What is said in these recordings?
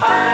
I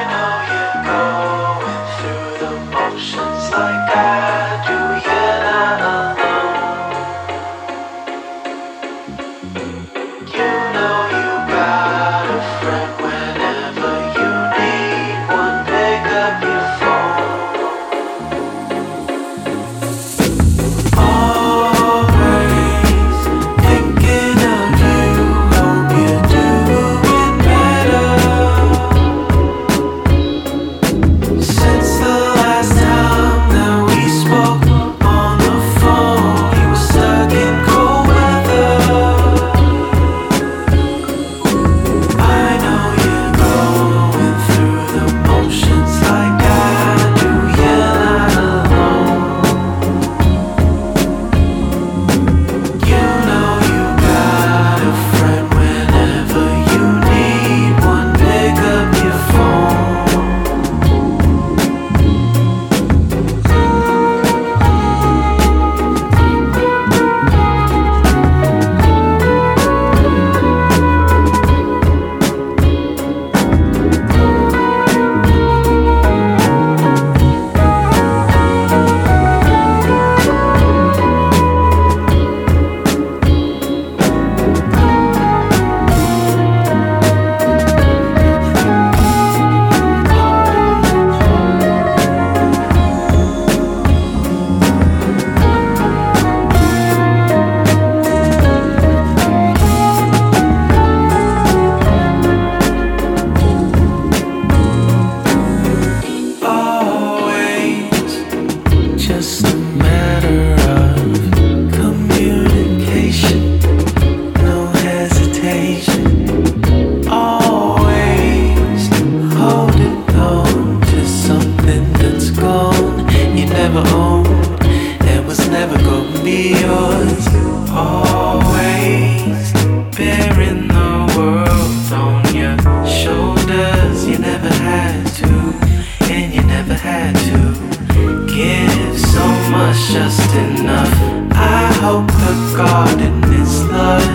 garden is love.